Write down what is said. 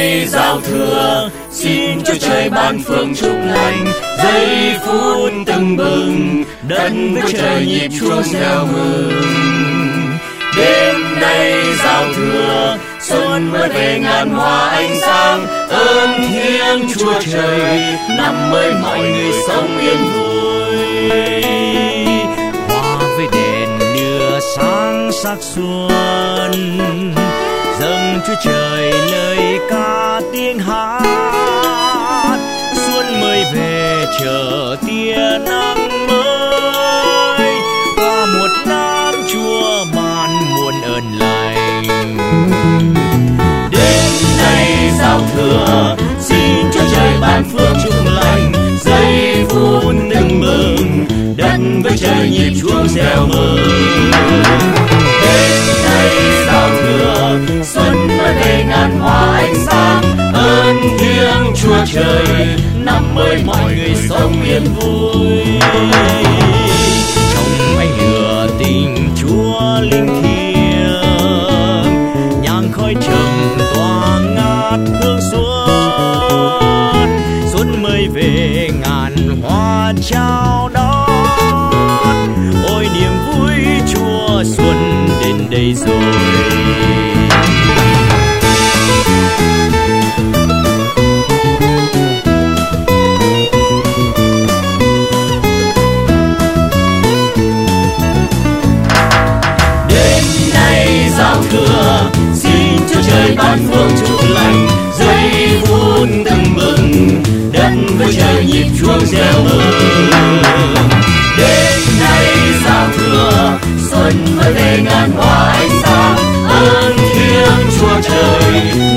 nay giao thừa xin cho trời ban phương chúc lành, giây phút từng bừng, đất với trời nhịp chuông reo mừng. Đêm nay giao thừa xuân mới về ngàn hoa ánh sáng, ơn thiêng chúa trời năm mới mọi người sống yên vui. Hoa với đèn đưa sáng sắc xuân, dâng chúa trời lời chờ tia nắng mới, qua một năm chúa ban muôn ơn lành. Đến nay giao thừa, xin cho trời ban phước chung lành, giây phút tưng mừng, đất với trời nhịp chuông reo mừng. Đến nay giao thừa, xuân mới về ngàn hoa ánh sáng, ơn thiêng chúa trời mới mọi người sống yên vui. Trong ánh lửa tình chúa linh thiêng, nhang khói trầm tỏa ngát hương xuân. Xuân mới về ngàn hoa trao đón. Ôi niềm vui chúa xuân đến đây rồi. Reo mừng đêm nay giao thừa xuân mới về ngàn hoa ánh sáng ơn thiêng chúa trời